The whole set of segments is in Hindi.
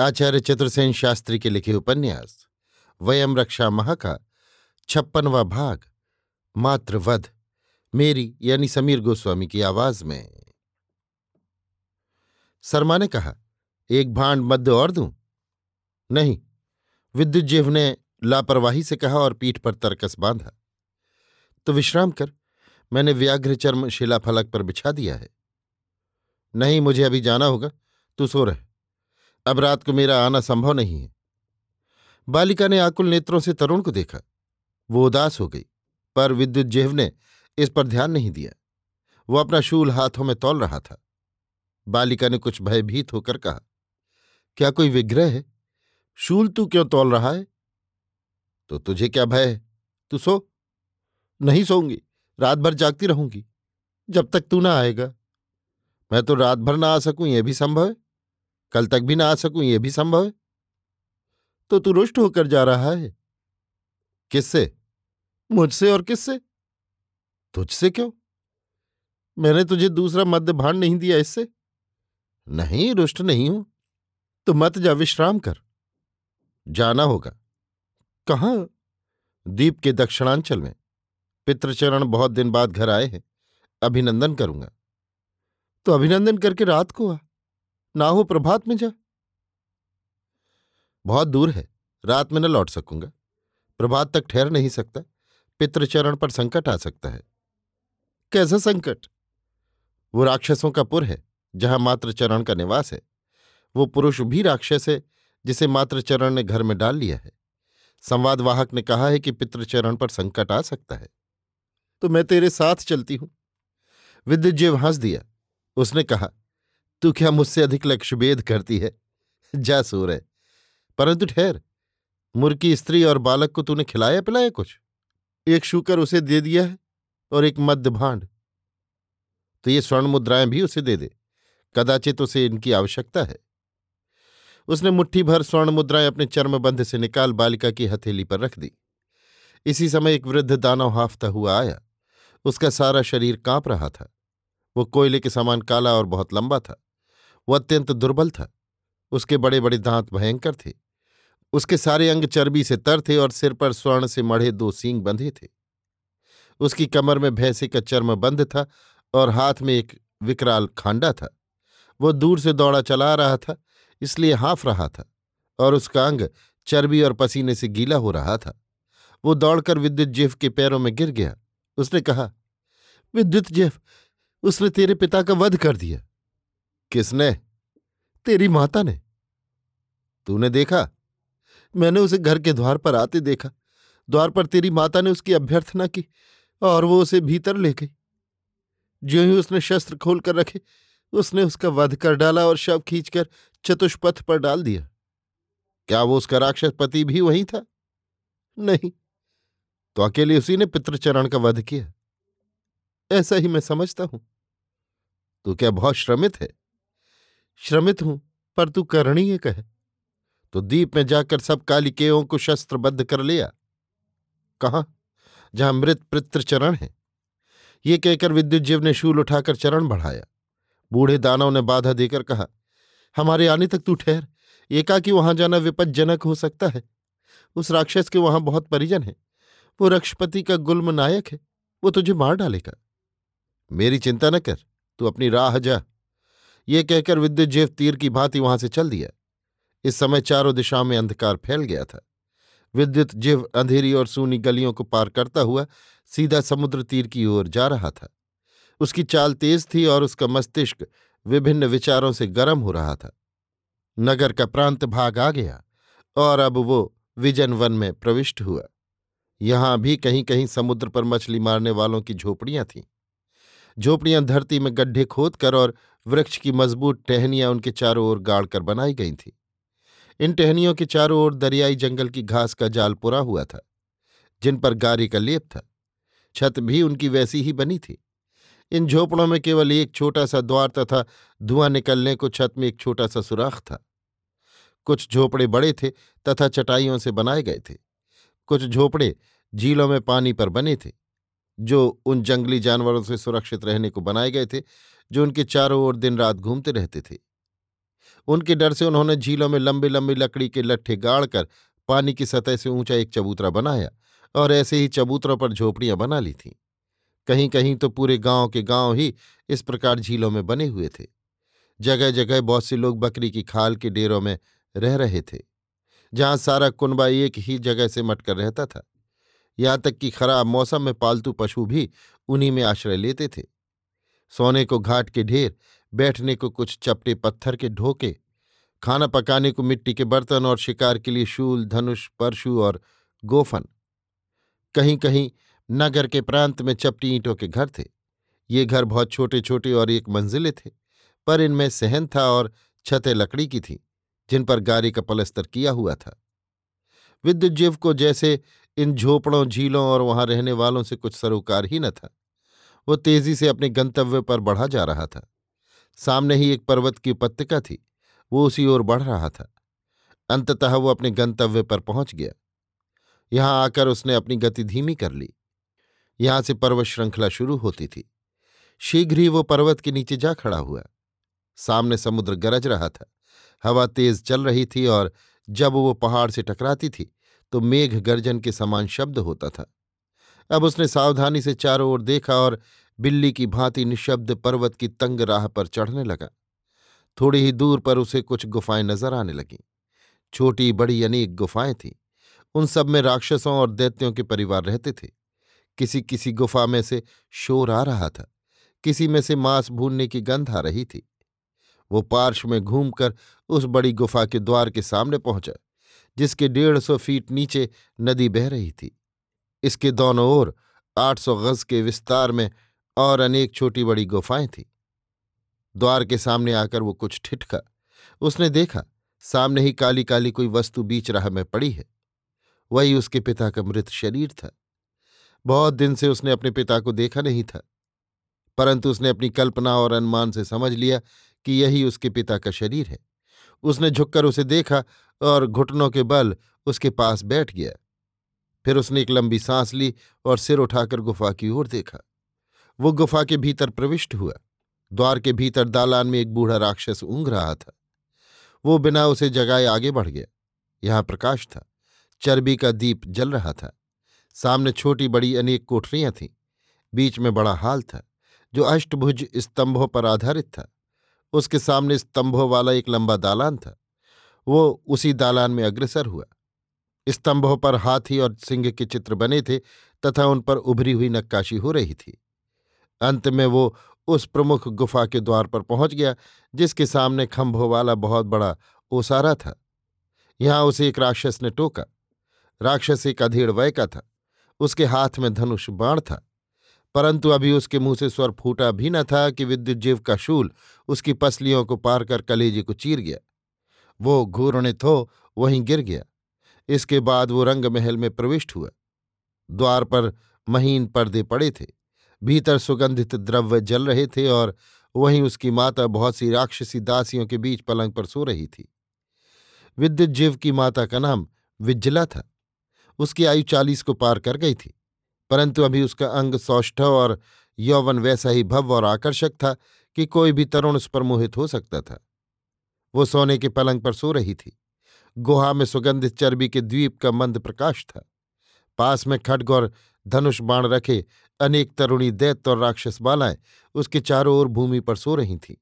आचार्य चतुर्सेन शास्त्री के लिखे उपन्यास, वयम रक्षा महा का छप्पनवा भाग, मातृवध, मेरी यानी समीर गोस्वामी की आवाज़ में। शर्मा ने कहा, एक भांड मध्य और दूँ? नहीं। विद्युत जीव ने लापरवाही से कहा और पीठ पर तरकस बांधा। तो विश्राम कर, मैंने व्याघ्र चर्म शिलाफलक पर बिछा दिया है। नहीं, मुझे अभी जाना होगा, तू सो रहे। अब रात को मेरा आना संभव नहीं है। बालिका ने आकुल नेत्रों से तरुण को देखा। वो उदास हो गई, पर विद्युत जेव ने इस पर ध्यान नहीं दिया। वो अपना शूल हाथों में तौल रहा था। बालिका ने कुछ भयभीत होकर कहा, क्या कोई विग्रह है? शूल तू क्यों तौल रहा है? तो तुझे क्या भय है? तू सो। नहीं सोऊँगी, रात भर जागती रहूँगी, जब तक तू ना आएगा। मैं तो रात भर ना आ सकूँ यह भी संभव है? कल तक भी ना आ सकूँ यह भी संभव है। तो तू रुष्ट होकर जा रहा है। किससे? मुझसे और किससे? तुझसे क्यों? मैंने तुझे दूसरा मध्य भांड नहीं दिया इससे। नहीं, रुष्ट नहीं हूँ। तो मत जा विश्राम कर। जाना होगा। कहाँ? दीप के दक्षिणांचल में। पितृचरण बहुत दिन बाद घर आए हैं। अभिनंदन करूँगा। तो अभिनंदन करके रात को आ। ना हो प्रभात में जा। बहुत दूर है, रात में न लौट सकूँगा। प्रभात तक ठहर नहीं सकता, पितृचरण पर संकट आ सकता है। कैसा संकट? वो राक्षसों का पुर है, जहाँ मातृचरण का निवास है। वो पुरुष भी राक्षस है, जिसे मातृचरण ने घर में डाल लिया है। संवादवाहक ने कहा है कि पितृचरण पर संकट आ सकता है। तो मैं तेरे साथ चलती हूँ। विद्युत विद्युजीव हंस दिया। उसने कहा तू क्या मुझसे अधिक लक्ष्यभेद करती है? जा सो रहे परंतु ठहर मुर्की स्त्री और बालक को तूने खिलाया पिलाया कुछ? एक शूकर उसे दे दिया है और एक मध्य भांड। तो ये स्वर्ण मुद्राएँ भी उसे दे दे, कदाचित उसे इनकी आवश्यकता है। उसने मुट्ठी भर स्वर्ण मुद्राएँ अपने चर्मबंध से निकाल बालिका की हथेली पर रख दी। इसी समय एक वृद्ध दानव हाफता हुआ आया। उसका सारा शरीर काँप रहा था। वो कोयले के समान काला और बहुत लंबा था। वो अत्यंत दुर्बल था। उसके बड़े बड़े दांत भयंकर थे। उसके सारे अंग चर्बी से तर थे और सिर पर स्वर्ण से मढ़े दो सींग बंधे थे। उसकी कमर में भैंसे का चर्म बंद था और हाथ में एक विकराल खांडा था। वो दूर से दौड़ा चला रहा था, इसलिए हाँफ रहा था और उसका अंग चर्बी और पसीने से गीला हो रहा था। वो दौड़कर विद्युत जेफ के पैरों में गिर गया। उसने कहा, विद्युत जेफ, उसने तेरे पिता का वध कर दिया। किसने? तेरी माता ने। तूने देखा? मैंने उसे घर के द्वार पर आते देखा। द्वार पर तेरी माता ने उसकी अभ्यर्थना की और वो उसे भीतर ले गई। जो ही उसने शस्त्र खोल कर रखे, उसने उसका वध कर डाला और शव खींचकर चतुष्पथ पर डाल दिया। क्या वो उसका राक्षस पति भी वही था? नहीं। तो अकेले उसी ने पितृचरण का वध किया। ऐसा ही मैं समझता हूँ। तू क्या बहुत श्रमित है? श्रमित हूँ, पर तू करणीय कह। तो दीप में जाकर सब कालिकेयों को शस्त्रबद्ध कर लिया। कहा? जहाँ मृत पितृ चरण है। ये कहकर विद्युत जीव ने शूल उठाकर चरण बढ़ाया। बूढ़े दानव ने बाधा देकर कहा, हमारे आने तक तू ठहर। एकाकी वहाँ जाना विपज्जनक हो सकता है। उस राक्षस के वहाँ बहुत परिजन है। वो रक्षपति का गुल्म नायक है। वो तुझे मार डालेगा। मेरी चिंता न कर। तू अपनी राह जा। ये कहकर विद्युत जेव तीर की भांति वहाँ से चल दिया। इस समय चारों दिशाओं में अंधकार फैल गया था। विद्युत जिव अंधेरी और सूनी गलियों को पार करता हुआ सीधा समुद्र तीर की ओर जा रहा था। उसकी चाल तेज थी और उसका मस्तिष्क विभिन्न विचारों से गर्म हो रहा था। नगर का प्रांत भाग आ गया और अब वो विजन वन में प्रविष्ट हुआ। यहाँ भी कहीं कहीं समुद्र पर मछली मारने वालों की झोपड़ियाँ थीं। झोपड़ियाँ धरती में गड्ढे खोदकर और वृक्ष की मज़बूत टहनियाँ उनके चारों ओर गाड़ कर बनाई गई थीं। इन टहनियों के चारों ओर दरियाई जंगल की घास का जाल पुरा हुआ था, जिन पर गारी का लेप था। छत भी उनकी वैसी ही बनी थी। इन झोपड़ों में केवल एक छोटा सा द्वार तथा धुआँ निकलने को छत में एक छोटा सा सुराख था। कुछ झोपड़े बड़े थे तथा चटाइयों से बनाए गए थे। कुछ झोपड़े झीलों में पानी पर बने थे। जो उन जंगली जानवरों से सुरक्षित रहने को बनाए गए थे, जो उनके चारों ओर दिन रात घूमते रहते थे। उनके डर से उन्होंने झीलों में लंबे लंबे लकड़ी के लट्ठे गाड़कर पानी की सतह से ऊँचा एक चबूतरा बनाया और ऐसे ही चबूतरों पर झोपड़ियाँ बना ली थीं। कहीं कहीं तो पूरे गाँव के गाँव ही इस प्रकार झीलों में बने हुए थे। जगह जगह बहुत से लोग बकरी की खाल के डेरों में रह रहे थे, जहाँ सारा कुनबा एक ही जगह से मटकर रहता था। यहाँ तक कि खराब मौसम में पालतू पशु भी उन्हीं में आश्रय लेते थे। सोने को घाट के ढेर, बैठने को कुछ चपटे पत्थर के ढोके, खाना पकाने को मिट्टी के बर्तन और शिकार के लिए शूल, धनुष, परशु और गोफन। कहीं कहीं नगर के प्रांत में चपटी ईंटों के घर थे। ये घर बहुत छोटे छोटे और एक मंजिले थे, पर इनमें सहन था और छतें लकड़ी की थीं, जिन पर गारी का पलस्तर किया हुआ था। विद्युत जीव को जैसे इन झोपड़ों, झीलों और वहाँ रहने वालों से कुछ सरोकार ही न था। वो तेज़ी से अपने गंतव्य पर बढ़ा जा रहा था। सामने ही एक पर्वत की उपत्यका थी। वो उसी ओर बढ़ रहा था। अंततः वो अपने गंतव्य पर पहुँच गया। यहाँ आकर उसने अपनी गति धीमी कर ली। यहाँ से पर्वत श्रृंखला शुरू होती थी। शीघ्र ही वो पर्वत के नीचे जा खड़ा हुआ। सामने समुद्र गरज रहा था। हवा तेज चल रही थी और जब वो पहाड़ से टकराती थी तो मेघ गर्जन के समान शब्द होता था। अब उसने सावधानी से चारों ओर देखा और बिल्ली की भांति निशब्द पर्वत की तंग राह पर चढ़ने लगा। थोड़ी ही दूर पर उसे कुछ गुफाएँ नज़र आने लगीं। छोटी, बड़ी अनेक गुफाएँ थीं। उन सब में राक्षसों और दैत्यों के परिवार रहते थे। किसी किसी गुफा में से शोर आ रहा था। किसी में से मांस भूनने की गंध आ रही थी। वो पार्श्व में घूमकर उस बड़ी गुफा के द्वार के सामने पहुँचा। जिसके डेढ़ सौ फीट नीचे नदी बह रही थी। इसके दोनों ओर आठ सौ गज के विस्तार में और अनेक छोटी बड़ी गुफाएँ थीं। द्वार के सामने आकर वो कुछ ठिठका। उसने देखा, सामने ही काली काली कोई वस्तु बीच राह में पड़ी है। वही उसके पिता का मृत शरीर था। बहुत दिन से उसने अपने पिता को देखा नहीं था। परंतु उसने अपनी कल्पना और अनुमान से समझ लिया कि यही उसके पिता का शरीर है। उसने झुककर उसे देखा और घुटनों के बल उसके पास बैठ गया। फिर उसने एक लंबी सांस ली और सिर उठाकर गुफा की ओर देखा। वो गुफा के भीतर प्रविष्ट हुआ। द्वार के भीतर दालान में एक बूढ़ा राक्षस ऊंघ रहा था। वो बिना उसे जगाए आगे बढ़ गया। यहाँ प्रकाश था। चर्बी का दीप जल रहा था। सामने छोटी बड़ी अनेक कोठरियाँ थीं। बीच में बड़ा हाल था, जो अष्टभुज स्तंभों पर आधारित था। उसके सामने स्तंभों वाला एक लंबा दालान था। वो उसी दालान में अग्रसर हुआ। स्तंभों पर हाथी और सिंह के चित्र बने थे तथा उन पर उभरी हुई नक्काशी हो रही थी। अंत में वो उस प्रमुख गुफा के द्वार पर पहुँच गया, जिसके सामने खंभों वाला बहुत बड़ा ओसारा था। यहाँ उसे एक राक्षस ने टोका। राक्षस एक अधेड़ वय का था। उसके हाथ में धनुष बाण था। परंतु अभी उसके मुँह से स्वर फूटा भी न था कि विद्युत जीव का शूल उसकी पसलियों को पार कर कलेजे को चीर गया। वो घूर्णित हो, वहीं गिर गया। इसके बाद वो रंग महल में प्रविष्ट हुआ। द्वार पर महीन पर्दे पड़े थे। भीतर सुगंधित द्रव्य जल रहे थे और वहीं उसकी माता बहुत सी राक्षसी दासियों के बीच पलंग पर सो रही थी। विद्युत जीव की माता का नाम विज्जला था। उसकी आयु चालीस को पार कर गई थी। परंतु अभी उसका अंग सौष्ठव और यौवन वैसा ही भव्य और आकर्षक था कि कोई भी तरुण उस पर मोहित हो सकता था। वो सोने के पलंग पर सो रही थी। गुहा में सुगंधित चर्बी के द्वीप का मंद प्रकाश था। पास में खड्ग और धनुष बाण रखे अनेक तरुणी दैत्य और राक्षस बालाएँ उसके चारों ओर भूमि पर सो रही थीं।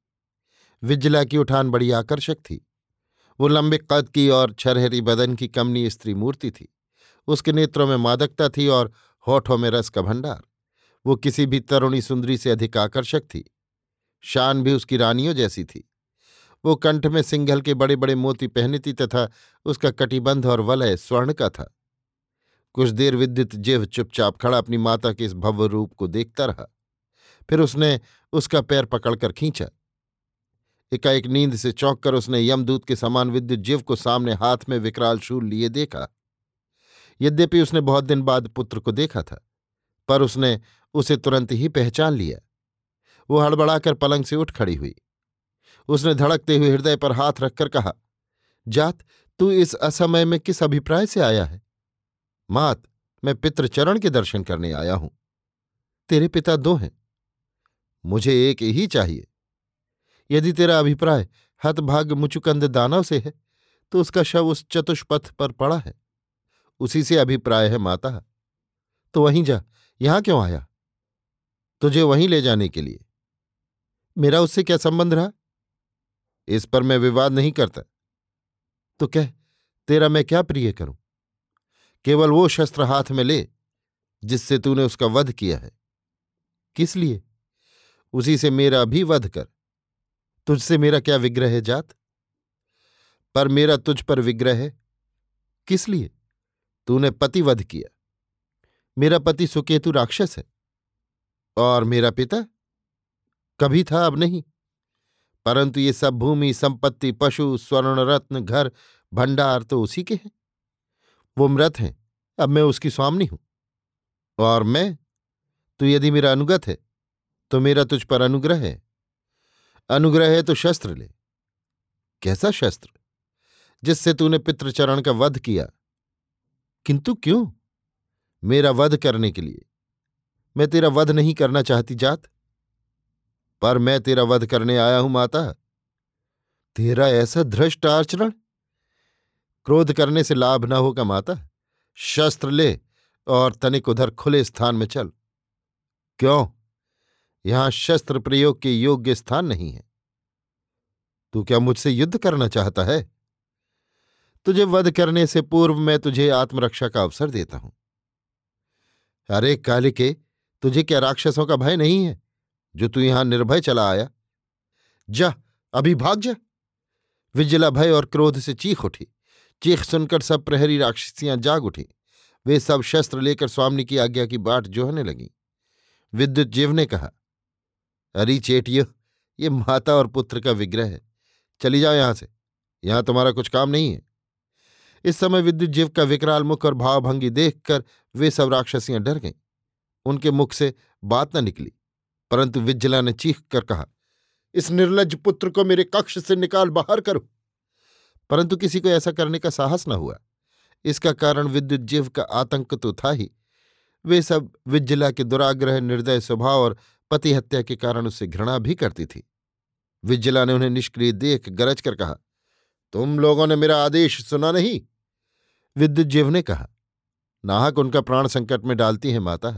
विजला की उठान बड़ी आकर्षक थी। वो लंबे कद की और छरहरी बदन की कमनी स्त्री मूर्ति थी। उसके नेत्रों में मादकता थी और होठों में रस का भंडार। वो किसी भी तरुणी सुंदरी से अधिक आकर्षक थी। शान भी उसकी रानियों जैसी थी। वो कंठ में सिंघल के बड़े बड़े मोती पहनती तथा उसका कटिबंध और वलय स्वर्ण का था। कुछ देर विद्युत जिव चुपचाप खड़ा अपनी माता के इस भव्य रूप को देखता रहा। फिर उसने उसका पैर पकड़कर खींचा। एकाएक नींद से चौंक कर उसने यमदूत के समान विद्युत जीव को सामने हाथ में विकराल शूल लिए देखा। यद्यपि उसने बहुत दिन बाद पुत्र को देखा था, पर उसने उसे तुरंत ही पहचान लिया। वो हड़बड़ाकर पलंग से उठ खड़ी हुई। उसने धड़कते हुए हृदय पर हाथ रखकर कहा, जात, तू इस असमय में किस अभिप्राय से आया है? मात, मैं पितृचरण के दर्शन करने आया हूँ। तेरे पिता दो हैं। मुझे एक ही चाहिए। यदि तेरा अभिप्राय हतभाग मुचुकंद दानव से है तो उसका शव उस चतुष्पथ पर पड़ा है। उसी से अभिप्राय है माता। तो वहीं जा, यहाँ क्यों आया? तुझे वहीं ले जाने के लिए। मेरा उससे क्या संबंध रहा? इस पर मैं विवाद नहीं करता। तो कह, तेरा मैं क्या प्रिय करूँ? केवल वो शस्त्र हाथ में ले, जिससे तूने उसका वध किया है। किस लिए? उसी से मेरा भी वध कर। तुझसे मेरा क्या विग्रह है जात? पर मेरा तुझ पर विग्रह है। किस लिए? तूने पतिवध किया। मेरा पति सुकेतु राक्षस है। और मेरा पिता कभी था, अब नहीं। परंतु ये सब भूमि, संपत्ति, पशु, स्वर्ण, रत्न, घर, भंडार तो उसी के हैं। वो मृत हैं। अब मैं उसकी स्वामी हूँ। और मैं, तू यदि मेरा अनुगत है तो मेरा तुझ पर अनुग्रह है। अनुग्रह है तो शस्त्र ले। कैसा शस्त्र? जिससे तूने पितृचरण का वध किया किंतु क्यों? मेरा वध करने के लिए। मैं तेरा वध नहीं करना चाहती जात। पर मैं तेरा वध करने आया हूँ, माता। तेरा ऐसा धृष्ट आचरण। क्रोध करने से लाभ न होगा, माता। शस्त्र ले और तनिक उधर खुले स्थान में चल। क्यों? यहाँ शस्त्र प्रयोग के योग्य स्थान नहीं है। तू क्या मुझसे युद्ध करना चाहता है? तुझे वध करने से पूर्व मैं तुझे आत्मरक्षा का अवसर देता हूँ। अरे कालिके, तुझे क्या राक्षसों का भय नहीं है, जो तू यहाँ निर्भय चला आया? जा, अभी भाग जा। विजला भय और क्रोध से चीख उठी। चीख सुनकर सब प्रहरी राक्षसियाँ जाग उठी। वे सब शस्त्र लेकर स्वामी की आज्ञा की बाट जोहने लगी। विद्युत जीव ने कहा, अरे चेटियो, ये माता और पुत्र का विग्रह है। चली जाओ यहाँ से। यहाँ तुम्हारा कुछ काम नहीं है। इस समय विद्युत जीव का विकराल मुख और भावभंगी देखकर वे सब राक्षसियाँ डर गईं। उनके मुख से बात न निकली, परंतु विज्जला ने चीख कर कहा, इस निर्लज पुत्र को मेरे कक्ष से निकाल बाहर करो। परंतु किसी को ऐसा करने का साहस न हुआ। इसका कारण विद्युत जीव का आतंक तो था ही। वे सब विज्जला के दुराग्रह, निर्दय स्वभाव और पति हत्या के कारण उससे घृणा भी करती थी। विज्जला ने उन्हें निष्क्रिय देख गरज कर कहा, तुम लोगों ने मेरा आदेश सुना नहीं। विद्युत जीव ने कहा, नाहक उनका प्राण संकट में डालती है, माता।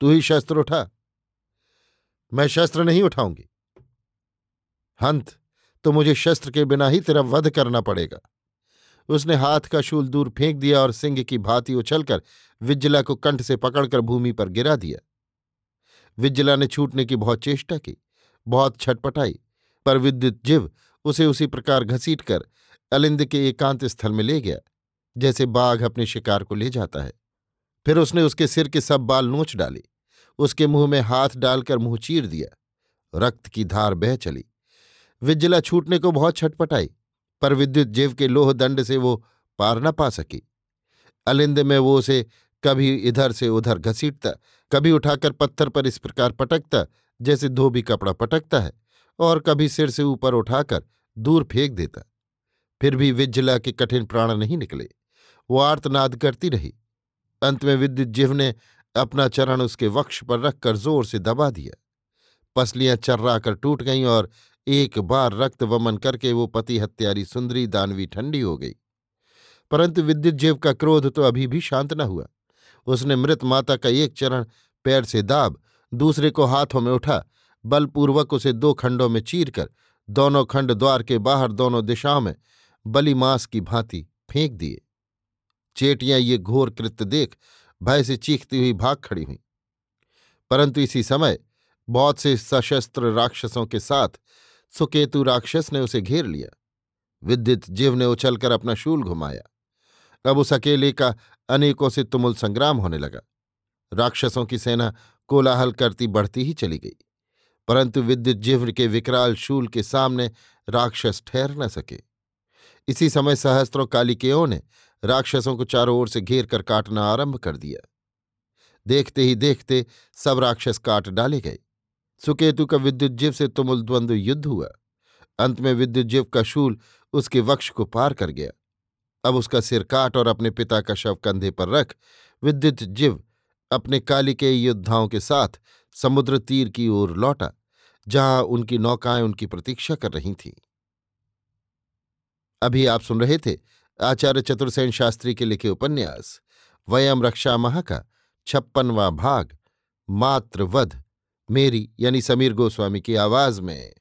तू ही शस्त्र उठा। मैं शस्त्र नहीं उठाऊँगी। हंत तो मुझे शस्त्र के बिना ही तेरा वध करना पड़ेगा। उसने हाथ का शूल दूर फेंक दिया और सिंह की भांति उछलकर विज्जला को कंठ से पकड़कर भूमि पर गिरा दिया। विज्जला ने छूटने की बहुत चेष्टा की, बहुत छटपटाई, पर विद्युत जीव उसे उसी प्रकार घसीट कर अलिंद के एकांत स्थल में ले गया। जैसे बाघ अपने शिकार को ले जाता है। फिर उसने उसके सिर के सब बाल नोच डाले। उसके मुँह में हाथ डालकर मुँह चीर दिया। रक्त की धार बह चली। विज्जला छूटने को बहुत छटपटाई पर विद्युत जीव के लोह दंड से वो पार न पा सकी। अलिंद में वो उसे कभी इधर से उधर घसीटता, कभी उठाकर पत्थर पर इस प्रकार पटकता, जैसे धोबी कपड़ा पटकता है, और कभी सिर से ऊपर उठाकर दूर फेंक देता। फिर भी विज्जला के कठिन प्राण नहीं निकले। वो आर्तनाद करती रही। अंत में विद्युत जिव ने अपना चरण उसके वक्ष पर रखकर ज़ोर से दबा दिया। पसलियाँ चर्रा कर टूट गईं और एक बार रक्त वमन करके वो पति हत्यारी सुंदरी दानवी ठंडी हो गई। परंतु विद्युत जीव का क्रोध तो अभी भी शांत न हुआ। उसने मृत माता का एक चरण पैर से दाब, दूसरे को हाथों में उठा, बलपूर्वक उसे दो खंडों में चीर कर दोनों खंड द्वार के बाहर दोनों दिशाओं में बलि मांस की भांति फेंक दिए। चेटियाँ ये घोर कृत्य देख भय से चीखती हुई भाग खड़ी हुई। परंतु इसी समय बहुत से सशस्त्र राक्षसों के साथ सुकेतु राक्षस ने उसे घेर लिया। विद्युत जीव ने उछलकर अपना शूल घुमाया। अब उस अकेले का अनेकों से तुमुल संग्राम होने लगा। राक्षसों की सेना कोलाहल करती बढ़ती ही चली गई। परंतु विद्युत जिह्व के विकराल शूल के सामने राक्षस ठहर न सके। इसी समय सहस्त्रों कालिकेयों ने राक्षसों को चारों ओर से घेर कर काटना आरंभ कर दिया। देखते ही देखते सब राक्षस काट डाले गए। सुकेतु का विद्युत जीव से तुमुल द्वंद्व युद्ध हुआ। अंत में विद्युत जीव का शूल उसके वक्ष को पार कर गया। अब उसका सिर काट और अपने पिता का शव कंधे पर रख विद्युत जीव अपने कालिके योद्धाओं के साथ समुद्र तीर की ओर लौटा, जहाँ उनकी नौकाएँ उनकी प्रतीक्षा कर रही थीं। अभी आप सुन रहे थे आचार्य चतुर्सेन शास्त्री के लिखे उपन्यास, वयम रक्षा महा का छप्पनवा भाग, मातृवध, मेरी यानी समीर गोस्वामी की आवाज़ में।